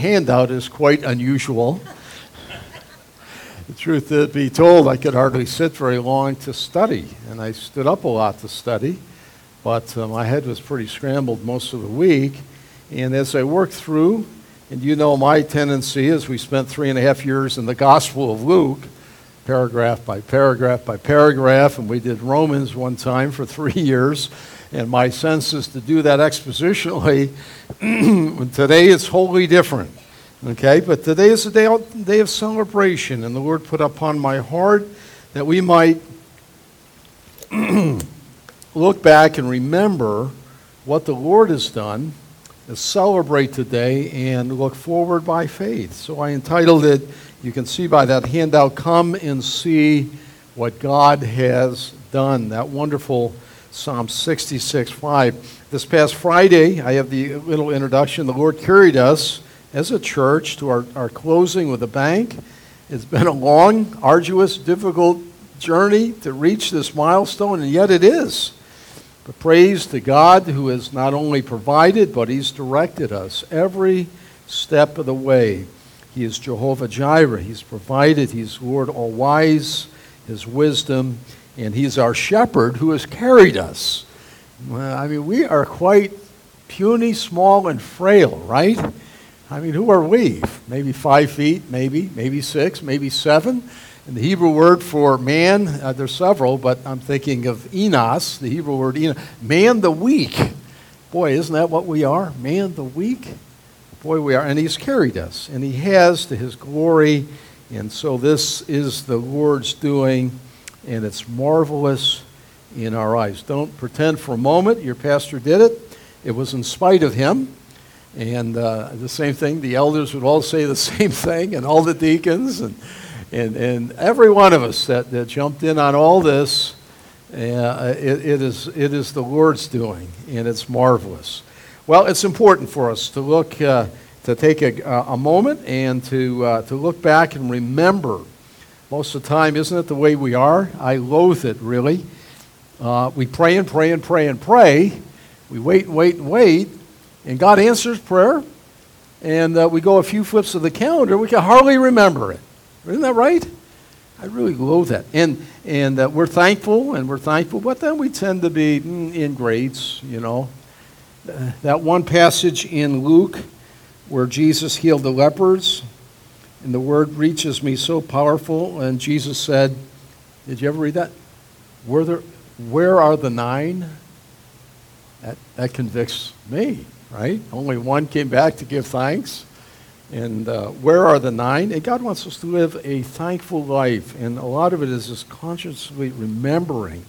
handout is quite unusual. the truth to be told, I could hardly sit very long to study, and I stood up a lot to study, but uh, my head was pretty scrambled most of the week. And as I worked through, and you know my tendency is we spent three and a half years in the Gospel of Luke, paragraph by paragraph by paragraph, and we did Romans one time for three years. And my sense is to do that expositionally. today it's wholly different. Okay, but today is a day, day of celebration, and the Lord put upon my heart that we might look back and remember what the Lord has done, and celebrate today, and look forward by faith. So I entitled it, you can see by that handout, Come and See What God Has Done. That wonderful Psalm 66 5. This past Friday, I have the little introduction. The Lord carried us as a church to our, our closing with a bank. It's been a long, arduous, difficult journey to reach this milestone, and yet it is. But praise to God who has not only provided, but He's directed us every step of the way. He is Jehovah Jireh. He's provided. He's Lord all wise. His wisdom and He's our shepherd who has carried us. Well, I mean, we are quite puny, small, and frail, right? I mean, who are we? Maybe five feet, maybe, maybe six, maybe seven. And the Hebrew word for man, uh, there's several, but I'm thinking of enos, the Hebrew word enos, man the weak. Boy, isn't that what we are? Man the weak? Boy, we are. And he's carried us, and he has to his glory. And so this is the Lord's doing and it's marvelous in our eyes. Don't pretend for a moment your pastor did it. It was in spite of him. And uh, the same thing, the elders would all say the same thing, and all the deacons, and, and, and every one of us that, that jumped in on all this. Uh, it, it, is, it is the Lord's doing, and it's marvelous. Well, it's important for us to look, uh, to take a, a moment and to, uh, to look back and remember most of the time, isn't it the way we are? I loathe it, really. Uh, we pray and pray and pray and pray. We wait and wait and wait, and God answers prayer. And uh, we go a few flips of the calendar, we can hardly remember it. Isn't that right? I really loathe that. And, and uh, we're thankful, and we're thankful, but then we tend to be mm, in grades, you know. Uh, that one passage in Luke where Jesus healed the lepers, and the word reaches me so powerful. And Jesus said, Did you ever read that? Where, there, where are the nine? That, that convicts me, right? Only one came back to give thanks. And uh, where are the nine? And God wants us to live a thankful life. And a lot of it is just consciously remembering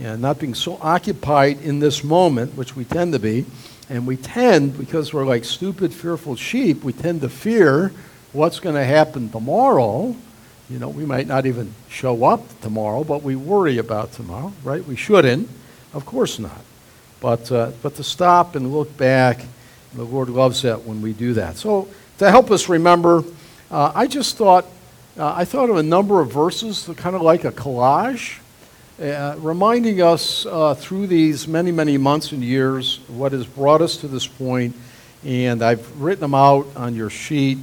and not being so occupied in this moment, which we tend to be. And we tend, because we're like stupid, fearful sheep, we tend to fear what's going to happen tomorrow. You know, we might not even show up tomorrow, but we worry about tomorrow, right? We shouldn't. Of course not. But, uh, but to stop and look back, the Lord loves that when we do that. So to help us remember, uh, I just thought, uh, I thought of a number of verses, kind of like a collage, uh, reminding us uh, through these many, many months and years what has brought us to this point. And I've written them out on your sheet.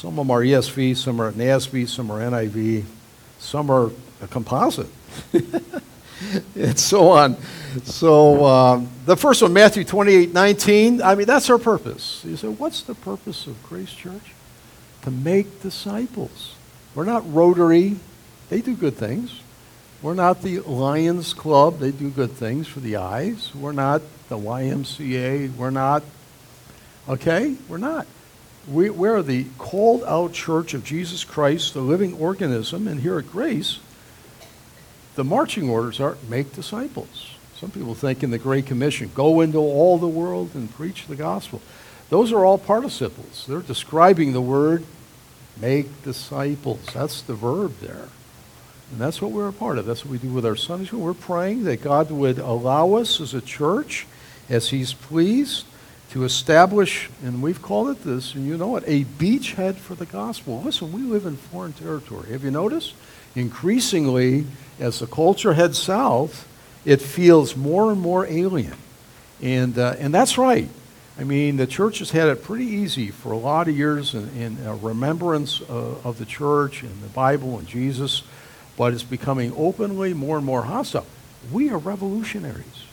Some of them are ESV, some are NASB, some are NIV, some are a composite, and so on. So um, the first one, Matthew 28 19, I mean, that's our purpose. You say, what's the purpose of Grace Church? To make disciples. We're not Rotary, they do good things. We're not the Lions Club, they do good things for the eyes. We're not the YMCA, we're not, okay? We're not we, we are the called out church of Jesus Christ, the living organism, and here at Grace, the marching orders are make disciples. Some people think in the Great Commission, go into all the world and preach the gospel. Those are all participles. They're describing the word make disciples. That's the verb there. And that's what we're a part of. That's what we do with our Sunday school. We're praying that God would allow us as a church, as He's pleased, to establish, and we've called it this, and you know it, a beachhead for the gospel. Listen, we live in foreign territory. Have you noticed? Increasingly, as the culture heads south, it feels more and more alien. And, uh, and that's right. I mean, the church has had it pretty easy for a lot of years in, in remembrance of, of the church and the Bible and Jesus, but it's becoming openly more and more hostile. We are revolutionaries.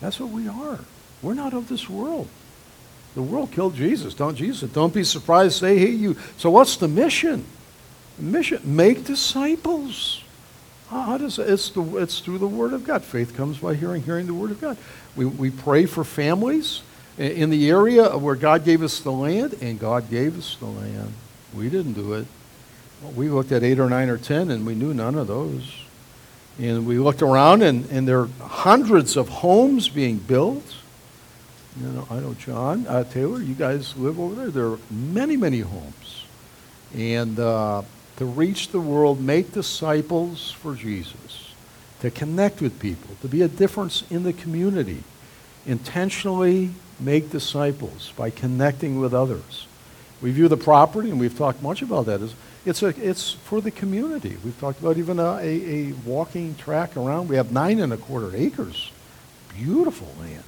That's what we are. We're not of this world. The world killed Jesus. Don't Jesus? Don't be surprised they hate you. So what's the mission? Mission make disciples. How does it's the it's through the Word of God. Faith comes by hearing, hearing the Word of God. We we pray for families in the area where God gave us the land, and God gave us the land. We didn't do it. We looked at eight or nine or ten, and we knew none of those. And we looked around, and, and there are hundreds of homes being built. You know, I know John uh, Taylor. You guys live over there. There are many, many homes, and uh, to reach the world, make disciples for Jesus, to connect with people, to be a difference in the community, intentionally make disciples by connecting with others. We view the property, and we've talked much about that, as it's, a, it's for the community. We've talked about even a, a, a walking track around. We have nine and a quarter acres. Beautiful land.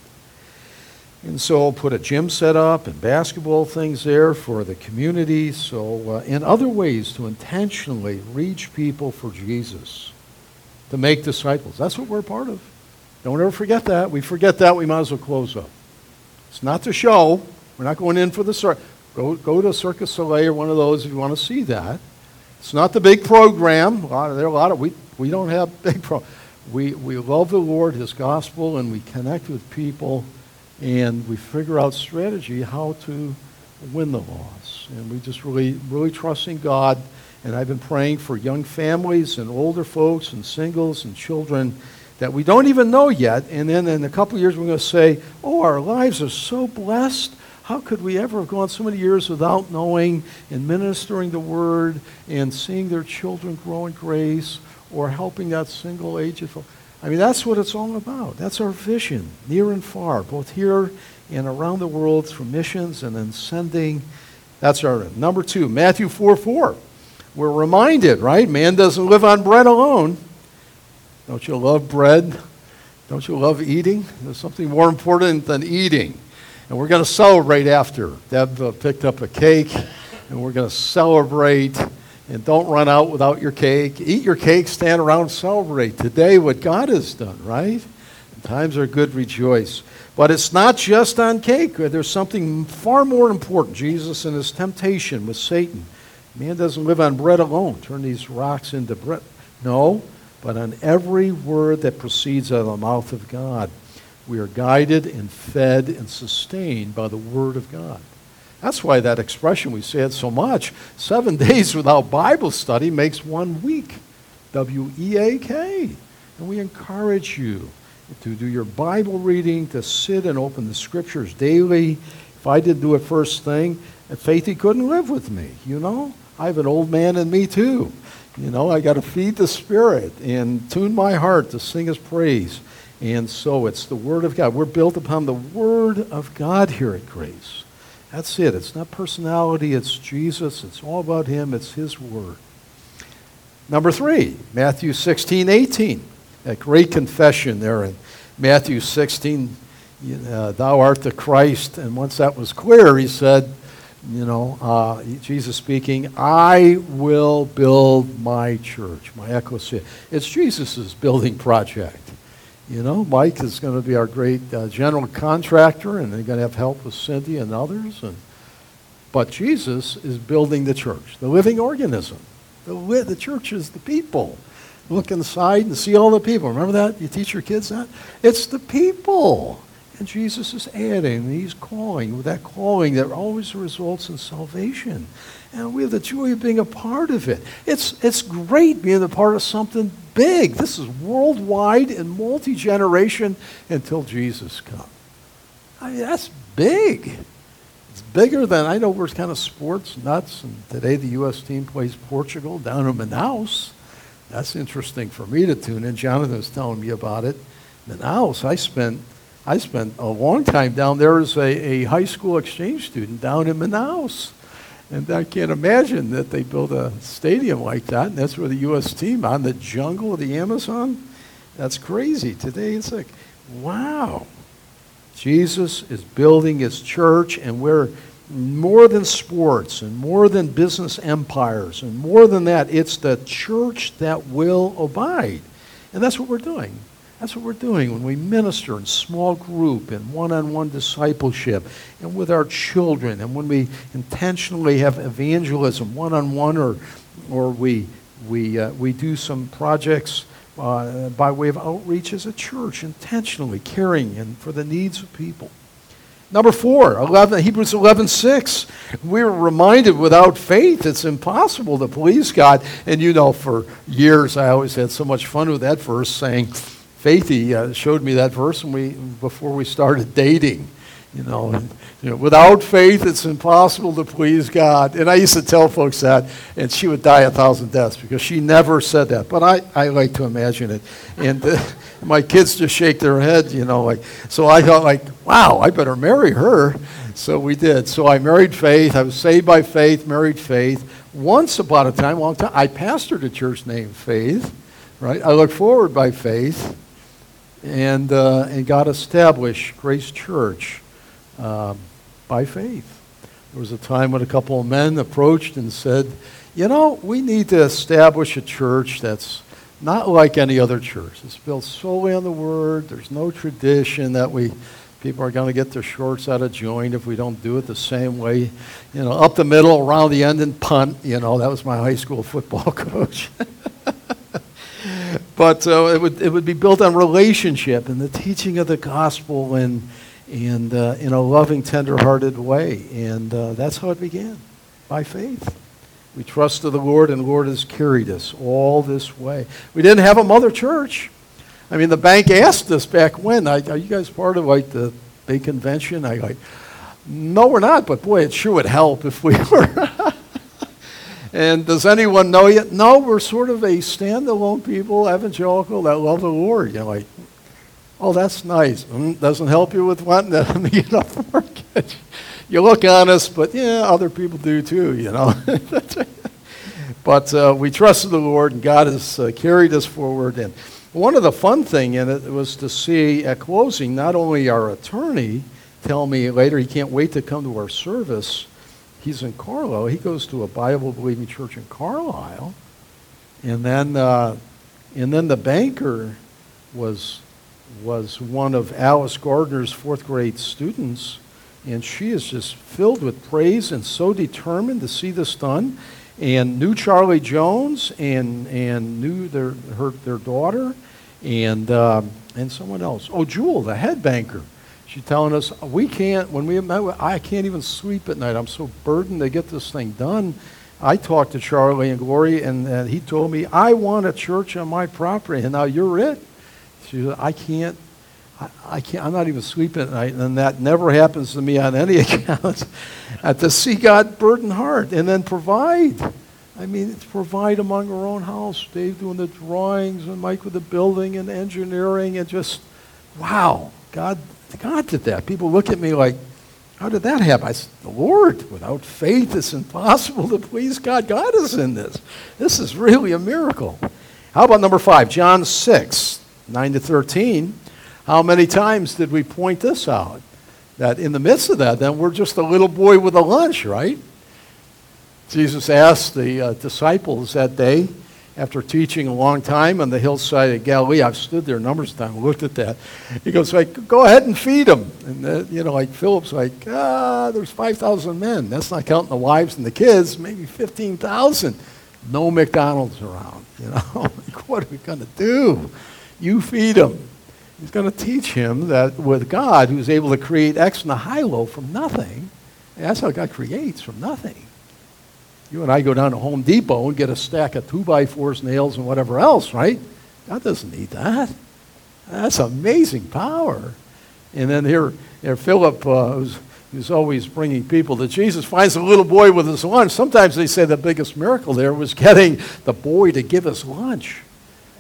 And so put a gym set up and basketball things there for the community. So, uh, in other ways to intentionally reach people for Jesus, to make disciples. That's what we're part of. Don't ever forget that. We forget that, we might as well close up. It's not the show. We're not going in for the circus. Go, go to Cirque du Soleil or one of those if you want to see that. It's not the big program. Of, there are a lot of, we, we don't have big. We, we love the Lord, His gospel, and we connect with people, and we figure out strategy how to win the loss. And we just really, really trusting God. And I've been praying for young families and older folks and singles and children that we don't even know yet. And then in a couple years, we're going to say, oh, our lives are so blessed. How could we ever have gone so many years without knowing and ministering the word and seeing their children grow in grace or helping that single aged? I mean, that's what it's all about. That's our vision, near and far, both here and around the world through missions and then sending. That's our number two, Matthew 4 4. We're reminded, right? Man doesn't live on bread alone don't you love bread? Don't you love eating? There's something more important than eating. And we're going to celebrate after. Deb uh, picked up a cake, and we're going to celebrate. And don't run out without your cake. Eat your cake, stand around, celebrate today what God has done, right? times are good, rejoice. But it's not just on cake. There's something far more important. Jesus and his temptation with Satan. Man doesn't live on bread alone. Turn these rocks into bread. No, but on every word that proceeds out of the mouth of God. We are guided and fed and sustained by the Word of God. That's why that expression, we say it so much seven days without Bible study makes one week. W E A K. And we encourage you to do your Bible reading, to sit and open the Scriptures daily. If I did do it first thing, uh, Faithy couldn't live with me, you know? I have an old man in me too. You know, I got to feed the Spirit and tune my heart to sing His praise. And so it's the Word of God. We're built upon the Word of God here at Grace. That's it. It's not personality, it's Jesus. It's all about Him, it's His Word. Number three, Matthew 16, 18. That great confession there in Matthew 16, uh, Thou art the Christ. And once that was clear, He said, you know, uh, Jesus speaking, I will build my church, my ecclesia. It's Jesus' building project. You know, Mike is going to be our great uh, general contractor, and they're going to have help with Cynthia and others. And, but Jesus is building the church, the living organism. The, the church is the people. Look inside and see all the people. Remember that? You teach your kids that? It's the people. And Jesus is adding, he's calling, with that calling that always results in salvation. And we have the joy of being a part of it. It's, it's great being a part of something big. This is worldwide and multi generation until Jesus comes. I mean, that's big. It's bigger than, I know we're kind of sports nuts, and today the U.S. team plays Portugal down in Manaus. That's interesting for me to tune in. Jonathan was telling me about it. Manaus, I spent I spent a long time down there as a, a high school exchange student down in Manaus. And I can't imagine that they built a stadium like that, and that's where the U.S. team on the jungle of the Amazon. That's crazy. Today it's like, wow, Jesus is building his church, and we're more than sports and more than business empires and more than that, it's the church that will abide. And that's what we're doing. That's what we're doing when we minister in small group and one on one discipleship and with our children and when we intentionally have evangelism one on one or, or we, we, uh, we do some projects uh, by way of outreach as a church, intentionally caring and for the needs of people. Number four, 11, Hebrews 11, 6. We're reminded without faith it's impossible to please God. And you know, for years I always had so much fun with that verse saying, Faithy uh, showed me that verse when we, before we started dating. You know, and, you know, without faith, it's impossible to please God. And I used to tell folks that, and she would die a thousand deaths because she never said that. But I, I like to imagine it. And uh, my kids just shake their head, you know, like, so I thought, like, wow, I better marry her. So we did. So I married Faith. I was saved by faith, married Faith. Once upon a time, long time, I pastored a church named Faith, right? I look forward by faith. And, uh, and God established Grace Church uh, by faith. There was a time when a couple of men approached and said, You know, we need to establish a church that's not like any other church. It's built solely on the Word. There's no tradition that we people are going to get their shorts out of joint if we don't do it the same way. You know, up the middle, around the end, and punt. You know, that was my high school football coach. but uh, it, would, it would be built on relationship and the teaching of the gospel and and uh, in a loving, tender-hearted way. And uh, that's how it began, by faith. We trusted the Lord, and the Lord has carried us all this way. We didn't have a mother church. I mean, the bank asked us back when, are you guys part of like the big convention? I like, no, we're not, but boy, it sure would help if we were. And does anyone know yet? No, we're sort of a standalone people, evangelical, that love the Lord. You know, like, Oh, that's nice. Mm, doesn't help you with to meet a mortgage. You look honest, but yeah, other people do too, you know. but uh, we trusted the Lord, and God has uh, carried us forward. And one of the fun thing in it was to see at closing not only our attorney tell me later he can't wait to come to our service. He's in Carlisle. He goes to a Bible-believing church in Carlisle, and then uh, and then the banker was was one of Alice Gardner's fourth grade students, and she is just filled with praise and so determined to see this done. And knew Charlie Jones and, and knew their, her, their daughter and, um, and someone else. Oh, Jewel, the head banker. She's telling us, we can't, when we I can't even sleep at night. I'm so burdened to get this thing done. I talked to Charlie and Gloria, and, and he told me, I want a church on my property, and now you're it. She said, I can't, I, I, can't, I'm not even sleeping at night, and that never happens to me on any account. uh, to see God burden heart and then provide. I mean, it's provide among our own house. Dave doing the drawings and Mike with the building and engineering and just, wow, God, God did that. People look at me like, how did that happen? I said, the Lord. Without faith, it's impossible to please God. God is in this. This is really a miracle. How about number five, John 6. 9 to 13, how many times did we point this out? That in the midst of that, then we're just a little boy with a lunch, right? Jesus asked the uh, disciples that day, after teaching a long time on the hillside of Galilee, I've stood there numbers of times, looked at that. He goes, like, go ahead and feed them. And, uh, you know, like Philip's like, ah, there's 5,000 men. That's not counting the wives and the kids, maybe 15,000. No McDonald's around, you know. like, what are we going to do? You feed him. He's going to teach him that with God, who's able to create ex nihilo from nothing, that's how God creates from nothing. You and I go down to Home Depot and get a stack of two by fours, nails, and whatever else, right? God doesn't need that. That's amazing power. And then here, here Philip, uh, who's, who's always bringing people to Jesus, finds a little boy with his lunch. Sometimes they say the biggest miracle there was getting the boy to give us lunch.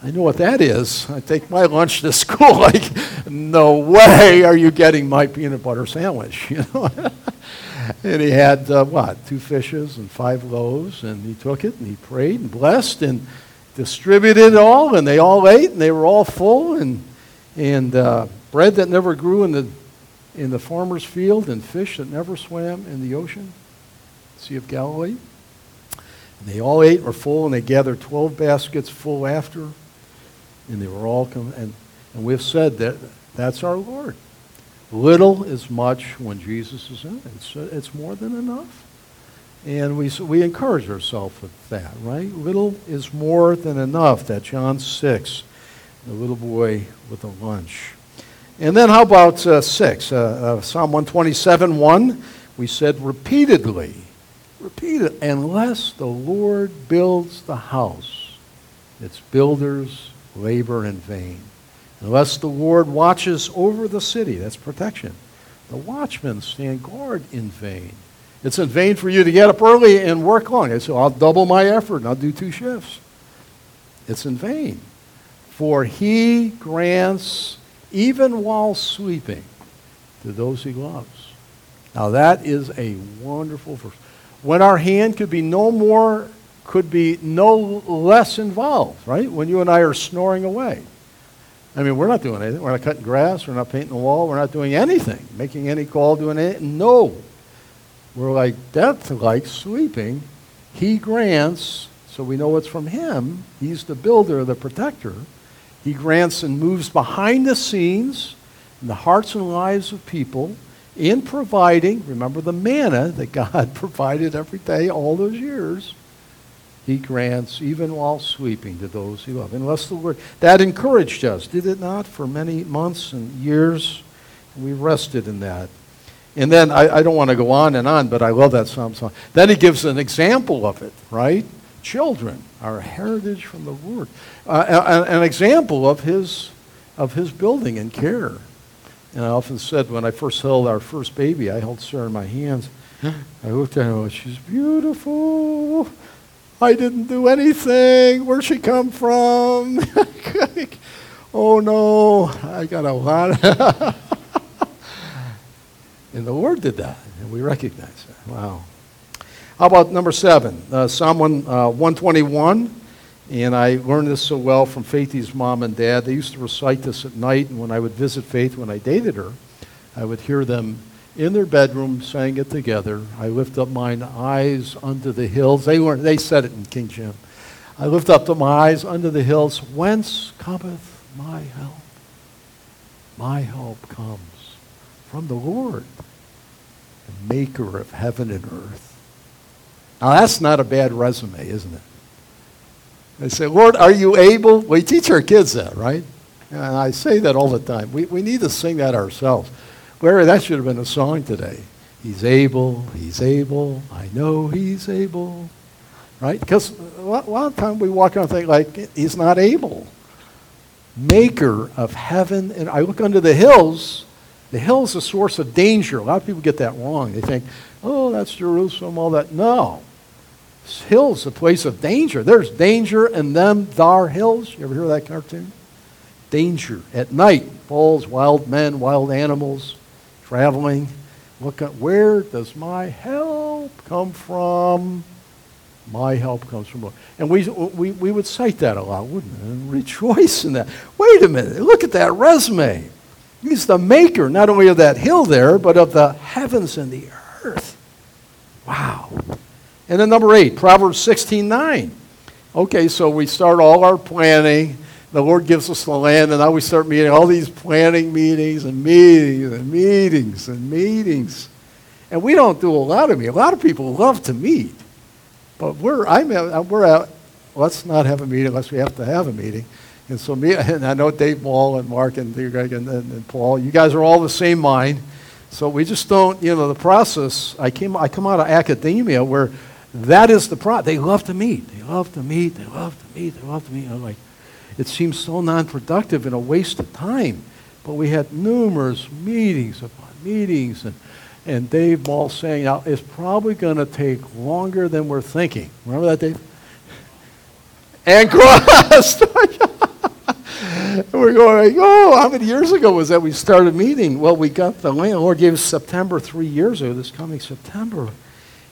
I know what that is. I take my lunch to school. Like, no way are you getting my peanut butter sandwich, you know. and he had uh, what, two fishes and five loaves, and he took it and he prayed and blessed and distributed it all, and they all ate and they were all full, and and uh, bread that never grew in the in the farmer's field and fish that never swam in the ocean? Sea of Galilee? And they all ate and were full, and they gathered 12 baskets full after. And they were all, come, and, and we've said that that's our Lord. Little is much when Jesus is in it. It's, it's more than enough. And we, we encourage ourselves with that, right? Little is more than enough. That John 6, the little boy with the lunch. And then how about uh, 6? Uh, uh, Psalm 127, 1. We said repeatedly, repeated, unless the Lord builds the house, its builders labor in vain. Unless the Lord watches over the city, that's protection. The watchmen stand guard in vain. It's in vain for you to get up early and work long. So I'll double my effort and I'll do two shifts. It's in vain. For he grants even while sleeping to those he loves. Now that is a wonderful verse. When our hand could be no more, could be no less involved, right? When you and I are snoring away. I mean, we're not doing anything. We're not cutting grass. We're not painting the wall. We're not doing anything, making any call, doing anything. No. We're like death, like sleeping. He grants, so we know it's from Him. He's the builder, the protector. He grants and moves behind the scenes in the hearts and lives of people in providing, remember the manna that God provided every day all those years. He grants even while sleeping to those he loves. Unless the Lord, that encouraged us, did it not, for many months and years? We rested in that. And then I, I don't want to go on and on, but I love that psalm song. Then he gives an example of it, right? Children, our heritage from the Lord. Uh, an, an example of his, of his building and care. And I often said when I first held our first baby, I held Sarah in my hands. I looked at her, oh, she's beautiful. I didn't do anything. Where'd she come from? oh no, I got a lot. And the Lord did that, and we recognize that. Wow. How about number seven? Uh, Psalm 1, uh, 121. And I learned this so well from Faithy's mom and dad. They used to recite this at night, and when I would visit Faith when I dated her, I would hear them in their bedroom sang it together. I lift up mine eyes unto the hills. They, weren't, they said it in King Jim. I lift up my eyes unto the hills. Whence cometh my help? My help comes from the Lord, the maker of heaven and earth. Now, that's not a bad resume, isn't it? They say, Lord, are you able? We teach our kids that, right? And I say that all the time. We, we need to sing that ourselves. Larry, that should have been a song today. He's able, he's able, I know he's able. Right? Because a lot, of times we walk around and think like, he's not able. Maker of heaven, and I look under the hills, the hill is a source of danger. A lot of people get that wrong. They think, oh, that's Jerusalem, all that. No. Hill's a place of danger. There's danger in them thar hills. You ever hear that cartoon? Danger. At night, falls, wild men, wild animals, traveling. Look at where does my help come from? My help comes from Lord. And we, we, we would cite that a lot, wouldn't we? And rejoice in that. Wait a minute. Look at that resume. He's the maker not only of that hill there, but of the heavens and the earth. Wow. And then number eight, Proverbs 16 9. Okay, so we start all our planning. The Lord gives us the land, and now we start meeting all these planning meetings and meetings and meetings and meetings. And we don't do a lot of meetings. A lot of people love to meet. But we're, I'm, we're out, let's not have a meeting unless we have to have a meeting. And so me, and I know Dave Wall and Mark and Greg and, and, and, Paul, you guys are all the same mind. So we just don't, you know, the process, I, came, I come out of academia where that is the process. They love to meet. They love to meet. They love to meet. They love to meet. I'm like, it seems so non-productive and a waste of time. But we had numerous meetings upon meetings and, and Dave Ball saying, now, it's probably going to take longer than we're thinking. Remember that, Dave? And crossed. we're going, oh, how many years ago was that we started meeting? Well, we got the land. The Lord gave us September three years ago, this coming September.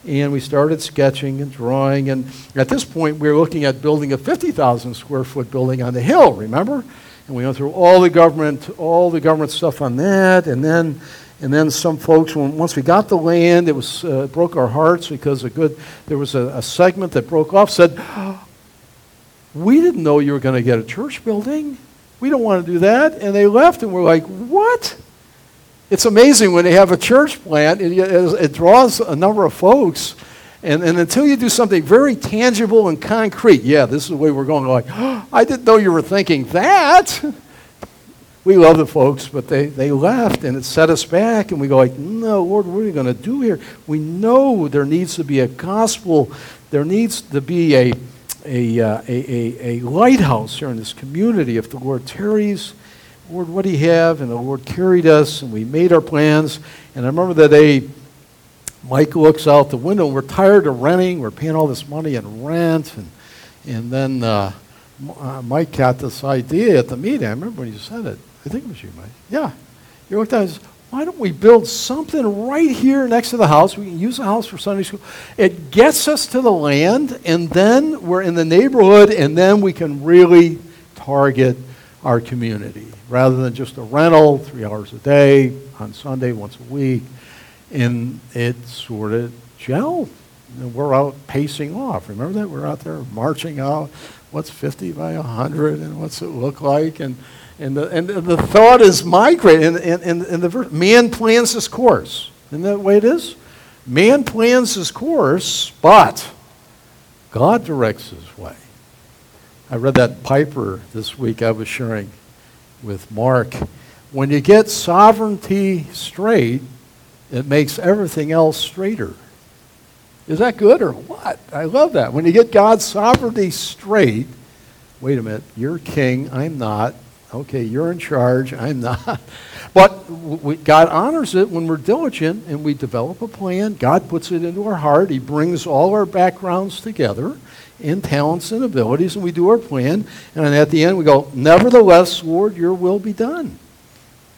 And we started sketching and drawing. And at this point, we were looking at building a 50,000 square foot building on the hill, remember? And we went through all the government, all the government stuff on that. And then, And then some folks, when, once we got the land, it was uh, broke our hearts because a good there was a, a segment that broke off said, "We didn't know you were going to get a church building. We don't want to do that." And they left, and we're like, "What?" It's amazing when they have a church plant, it, it draws a number of folks. And, and until you do something very tangible and concrete, yeah, this is the way we're going. Like, oh, I didn't know you were thinking that. we love the folks, but they, they left and it set us back. And we go like, no, Lord, what are we going to do here? We know there needs to be a gospel. There needs to be a, a, uh, a, a, a lighthouse here in this community. If the Lord tarries, Lord, what do you have? And the Lord carried us, and we made our plans. And I remember that day, Mike looks out the window, we're tired of renting. We're paying all this money in rent. And, and then uh, uh, Mike got this idea at the meeting. I remember when you said it. I think it was you, Mike. Yeah. You looked at us, why don't we build something right here next to the house? We can use the house for Sunday school. It gets us to the land, and then we're in the neighborhood, and then we can really target our community rather than just a rental, three hours a day, on Sunday, once a week. And it sort of gelled. we're out pacing off. Remember that? We're out there marching out. What's 50 by 100 and what's it look like? And, and, the, and the thought is migrating. And, and, and, and the man plans his course. Isn't that the way it is? Man plans his course, but God directs his way. I read that Piper this week I was sharing with Mark. When you get sovereignty straight, it makes everything else straighter. Is that good or what? I love that. When you get God's sovereignty straight, wait a minute, you're king, I'm not. Okay, you're in charge, I'm not. But we, God honors it when we're diligent and we develop a plan. God puts it into our heart. He brings all our backgrounds together in talents and abilities, and we do our plan. And at the end, we go, Nevertheless, Lord, your will be done.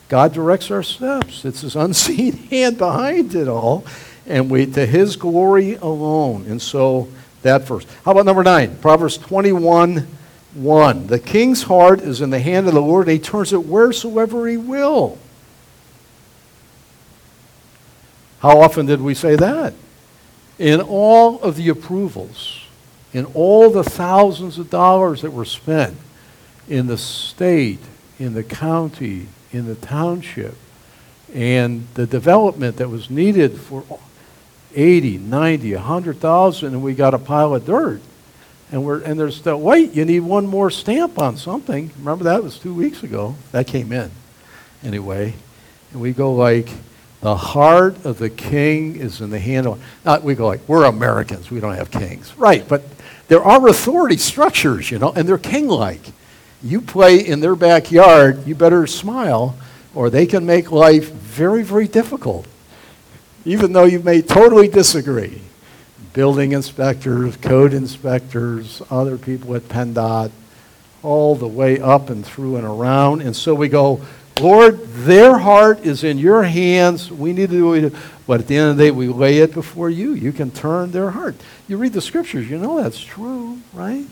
God directs our steps. It's his unseen hand behind it all, and we to his glory alone. And so that verse. How about number nine? Proverbs 21 1. The king's heart is in the hand of the Lord, he turns it wheresoever he will. How often did we say that? In all of the approvals in all the thousands of dollars that were spent in the state, in the county, in the township, and the development that was needed for 80, 90, 100,000, and we got a pile of dirt. And, we're, and there's the, wait, you need one more stamp on something. Remember that was two weeks ago. That came in anyway. And we go like, the heart of the king is in the hand of. Not we go like we're Americans. We don't have kings, right? But there are authority structures, you know, and they're king-like. You play in their backyard, you better smile, or they can make life very, very difficult, even though you may totally disagree. Building inspectors, code inspectors, other people at PennDOT, all the way up and through and around. And so we go, Lord, their heart is in your hands. We need to do it. But at the end of the day, we lay it before you. You can turn their heart. You read the scriptures, you know that's true, right?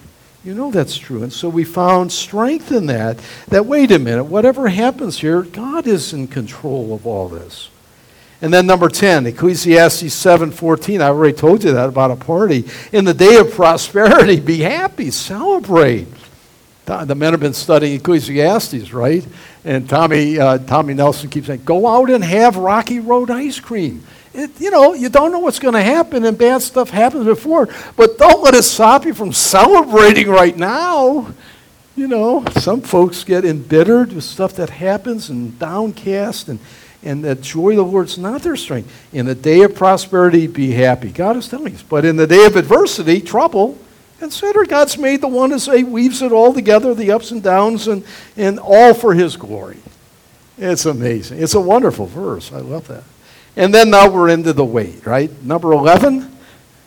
You know that's true. And so we found strength in that. That, wait a minute, whatever happens here, God is in control of all this. And then number 10, Ecclesiastes 7:14. I already told you that about a party. In the day of prosperity, be happy, celebrate. The men have been studying Ecclesiastes, right? And Tommy, uh, Tommy Nelson keeps saying, go out and have Rocky Road ice cream. It, you know, you don't know what's going to happen, and bad stuff happens before, but don't let it stop you from celebrating right now. You know, some folks get embittered with stuff that happens and downcast, and, and the joy of the Lord is not their strength. In the day of prosperity, be happy. God is telling us. But in the day of adversity, trouble, Consider God's made the one to say weaves it all together, the ups and downs, and, and all for His glory. It's amazing. It's a wonderful verse. I love that. And then now we're into the wait, right? Number 11.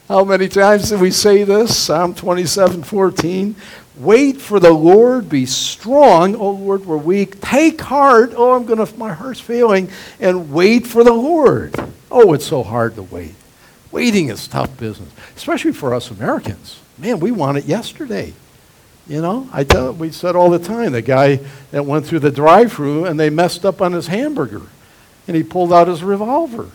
How many times did we say this? Psalm 27 14. Wait for the Lord, be strong. Oh Lord, we're weak. Take heart. Oh, I'm gonna my heart's failing. And wait for the Lord. Oh, it's so hard to wait. Waiting is tough business, especially for us Americans man, we want it yesterday. You know, I tell we said all the time the guy that went through the drive-through and they messed up on his hamburger. and he pulled out his revolver.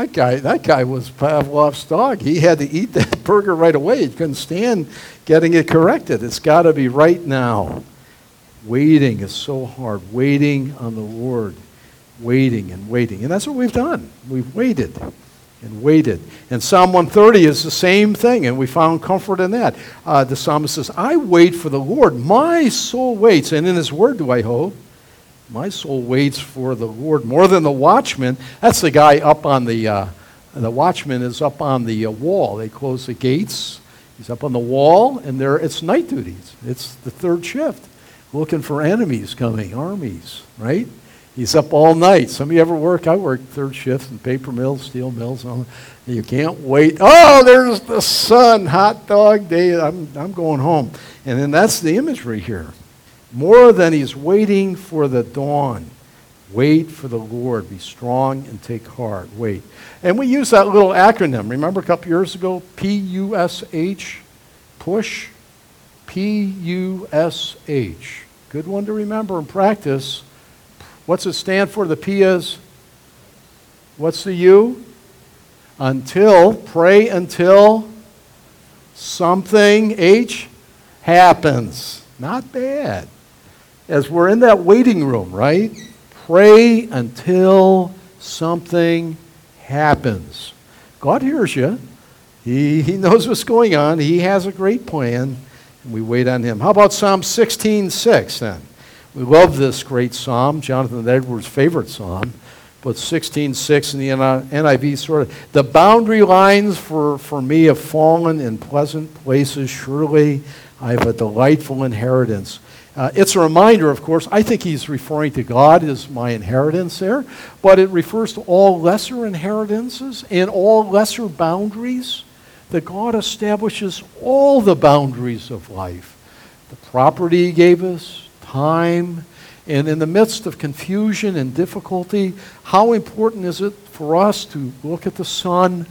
That guy, that guy was Pavlov's dog. He had to eat that burger right away. He couldn't stand getting it corrected. It's got to be right now. Waiting is so hard. Waiting on the Lord. Waiting and waiting. And that's what we've done. We've waited and waited. And Psalm 130 is the same thing, and we found comfort in that. Uh, the psalmist says, I wait for the Lord. My soul waits, and in his word do I hope. My soul waits for the Lord more than the watchman. That's the guy up on the, uh, the watchman is up on the uh, wall. They close the gates. He's up on the wall, and there it's night duties. It's the third shift, looking for enemies coming, armies, right? He's up all night. Some of you ever work? I work third shift in paper mills, steel mills. You can't wait. Oh, there's the sun, hot dog day. I'm, I'm going home. And then that's the imagery here. More than he's waiting for the dawn. Wait for the Lord. Be strong and take heart. Wait. And we use that little acronym. Remember a couple years ago? P U S H. Push. P U S H. Good one to remember and practice. What's it stand for? The P is? What's the U? Until. Pray until something, H, happens. Not bad as we're in that waiting room, right? Pray until something happens. God hears you. He, he knows what's going on. He has a great plan, and we wait on Him. How about Psalm 16 6 then? We love this great psalm, Jonathan Edwards' favorite psalm. But 16.6 in the NIV sort of, the boundary lines for, for me have fallen in pleasant places. Surely I have a delightful inheritance. Uh, it's a reminder, of course, I think he's referring to God as my inheritance there, but it refers to all lesser inheritances and all lesser boundaries that God establishes all the boundaries of life. The property he gave us, time, and in the midst of confusion and difficulty, how important is it for us to look at the sun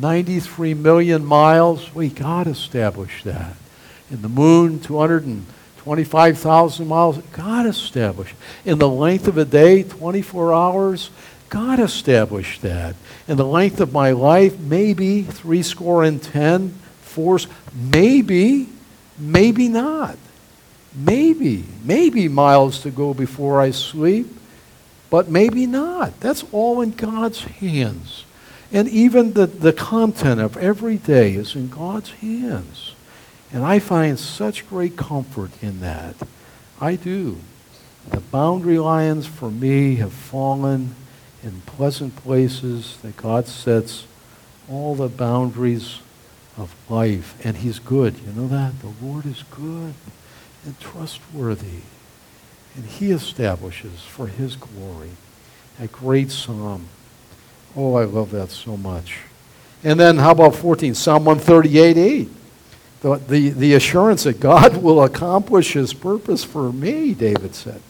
93 million miles? We God established that. And the moon 200 and 25,000 miles, God established. In the length of a day, 24 hours, God established that. In the length of my life, maybe three score and ten, four, maybe, maybe not. Maybe, maybe miles to go before I sleep, but maybe not. That's all in God's hands. And even the, the content of every day is in God's hands. And I find such great comfort in that. I do. The boundary lines for me have fallen in pleasant places that God sets all the boundaries of life. And He's good. You know that? The Lord is good and trustworthy. And He establishes for His glory. A great psalm. Oh, I love that so much. And then how about 14? Psalm 138 8 the, the, the assurance that God will accomplish his purpose for me, David said.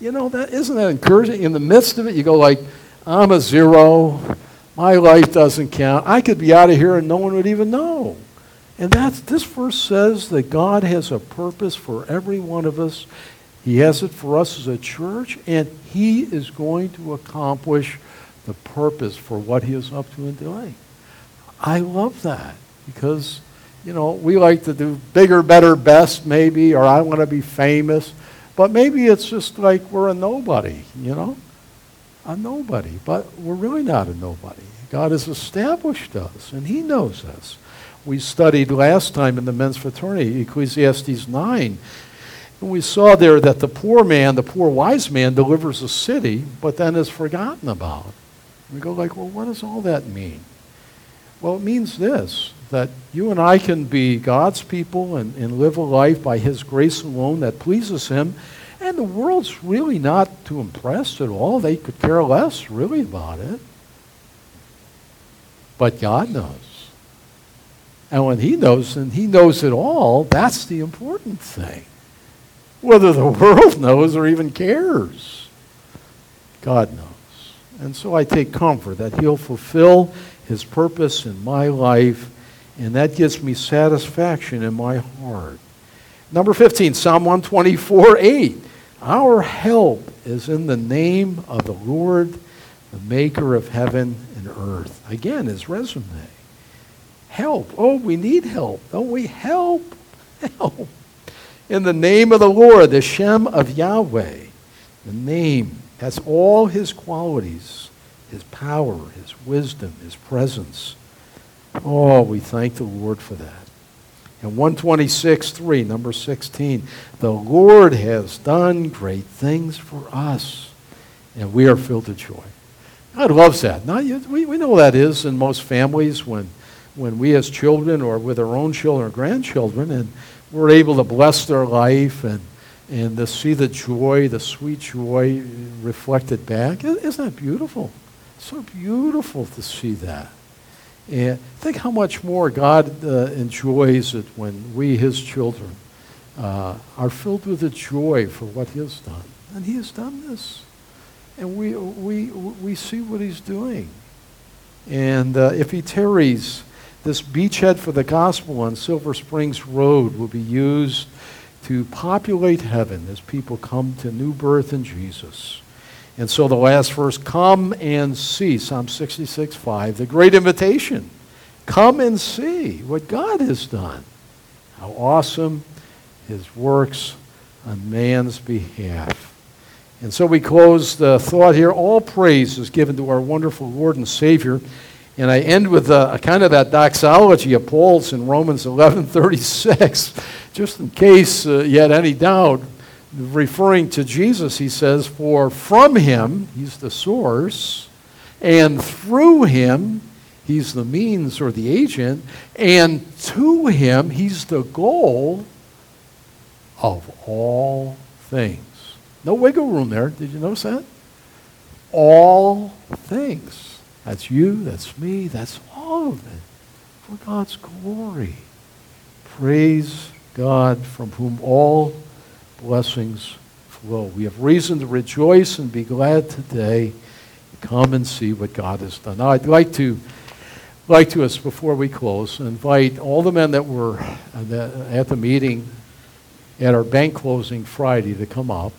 You know, that isn't that encouraging? In the midst of it, you go like, I'm a zero. My life doesn't count. I could be out of here and no one would even know. And that's this verse says that God has a purpose for every one of us. He has it for us as a church, and He is going to accomplish the purpose for what He is up to and doing. I love that because you know, we like to do bigger, better, best, maybe, or I want to be famous. But maybe it's just like we're a nobody, you know? A nobody. But we're really not a nobody. God has established us, and He knows us. We studied last time in the men's fraternity, Ecclesiastes 9. And we saw there that the poor man, the poor wise man, delivers a city, but then is forgotten about. We go like, well, what does all that mean? Well, it means this that you and I can be God's people and, and live a life by His grace alone that pleases Him. And the world's really not too impressed at all. They could care less, really, about it. But God knows. And when He knows, and He knows it all, that's the important thing. Whether the world knows or even cares, God knows. And so I take comfort that He'll fulfill His purpose in my life and that gives me satisfaction in my heart. Number 15, Psalm 124 8. Our help is in the name of the Lord, the maker of heaven and earth. Again, his resume. Help. Oh, we need help. Don't we? Help. Help. In the name of the Lord, the Shem of Yahweh. The name. has all his qualities his power, his wisdom, his presence. Oh, we thank the Lord for that. And 126, 3, number 16. The Lord has done great things for us, and we are filled with joy. God loves that. Now, we, we know that is in most families when, when we as children or with our own children or grandchildren, and we're able to bless their life and, and to see the joy, the sweet joy reflected back. Isn't that beautiful? So beautiful to see that. And think how much more God uh, enjoys it when we, his children, uh, are filled with the joy for what he has done. And he has done this. And we, we, we see what he's doing. And uh, if he tarries, this beachhead for the gospel on Silver Springs Road will be used to populate heaven as people come to new birth in Jesus. And so the last verse, come and see, Psalm 66, 5, the great invitation. Come and see what God has done. How awesome his works on man's behalf. And so we close the thought here. All praise is given to our wonderful Lord and Savior. And I end with a, a kind of that doxology of Paul's in Romans 11:36, just in case uh, you had any doubt referring to Jesus, he says, For from him, he's the source, and through him, he's the means or the agent, and to him, he's the goal of all things. No wiggle room there. Did you notice that? All things. That's you, that's me, that's all of it for God's glory. Praise God from whom all blessings flow. We have reason to rejoice and be glad today. Come and see what God has done. Now, I'd like to, like to us before we close, invite all the men that were at the meeting at our bank closing Friday to come up.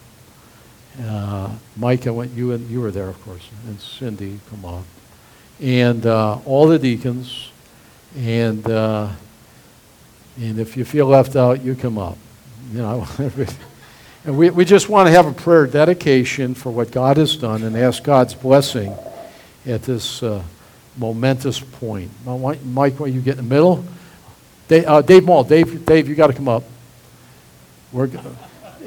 Uh, Mike, I went, you and you were there, of course, and Cindy, come up, and uh, all the deacons, and uh, and if you feel left out, you come up. You know, And we, we just want to have a prayer dedication for what God has done and ask God's blessing at this uh, momentous point. Mike, will you get in the middle? Dave, uh, Dave Mall, Dave, Dave, you got to come up. We're, going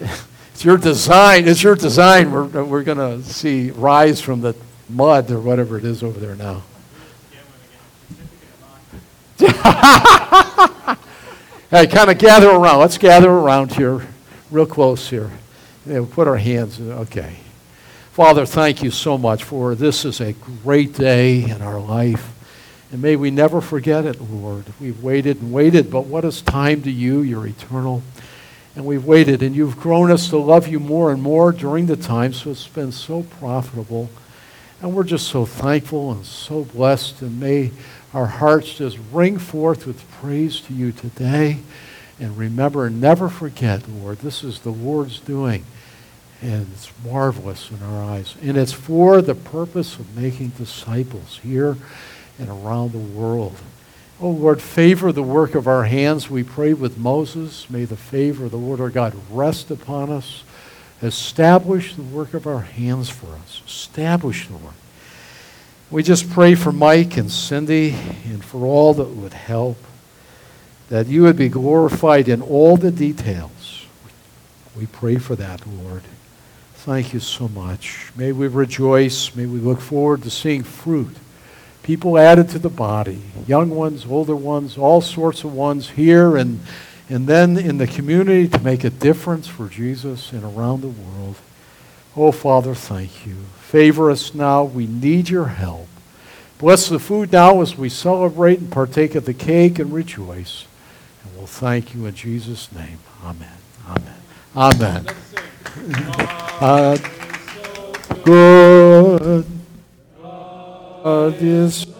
it's your design. It's your design. We're, we're going to see rise from the mud or whatever it is over there now. hey, kind of gather around. Let's gather around here real close here. Yeah, we'll put our hands, okay. Father, thank you so much for this is a great day in our life. And may we never forget it, Lord. We've waited and waited, but what is time to you? You're eternal. And we've waited, and you've grown us to love you more and more during the time, so it's been so profitable. And we're just so thankful and so blessed, and may our hearts just ring forth with praise to you today. And remember, never forget, Lord, this is the Lord's doing. And it's marvelous in our eyes. And it's for the purpose of making disciples here and around the world. Oh, Lord, favor the work of our hands. We pray with Moses. May the favor of the Lord our God rest upon us. Establish the work of our hands for us. Establish, the Lord. We just pray for Mike and Cindy and for all that would help that you would be glorified in all the details. We pray for that, Lord. Thank you so much. May we rejoice. May we look forward to seeing fruit. People added to the body, young ones, older ones, all sorts of ones here and, and then in the community to make a difference for Jesus and around the world. Oh, Father, thank you. Favor us now. We need your help. Bless the food now as we celebrate and partake of the cake and rejoice. We'll thank you in Jesus' name. Amen. Amen. Amen. Uh, good. God is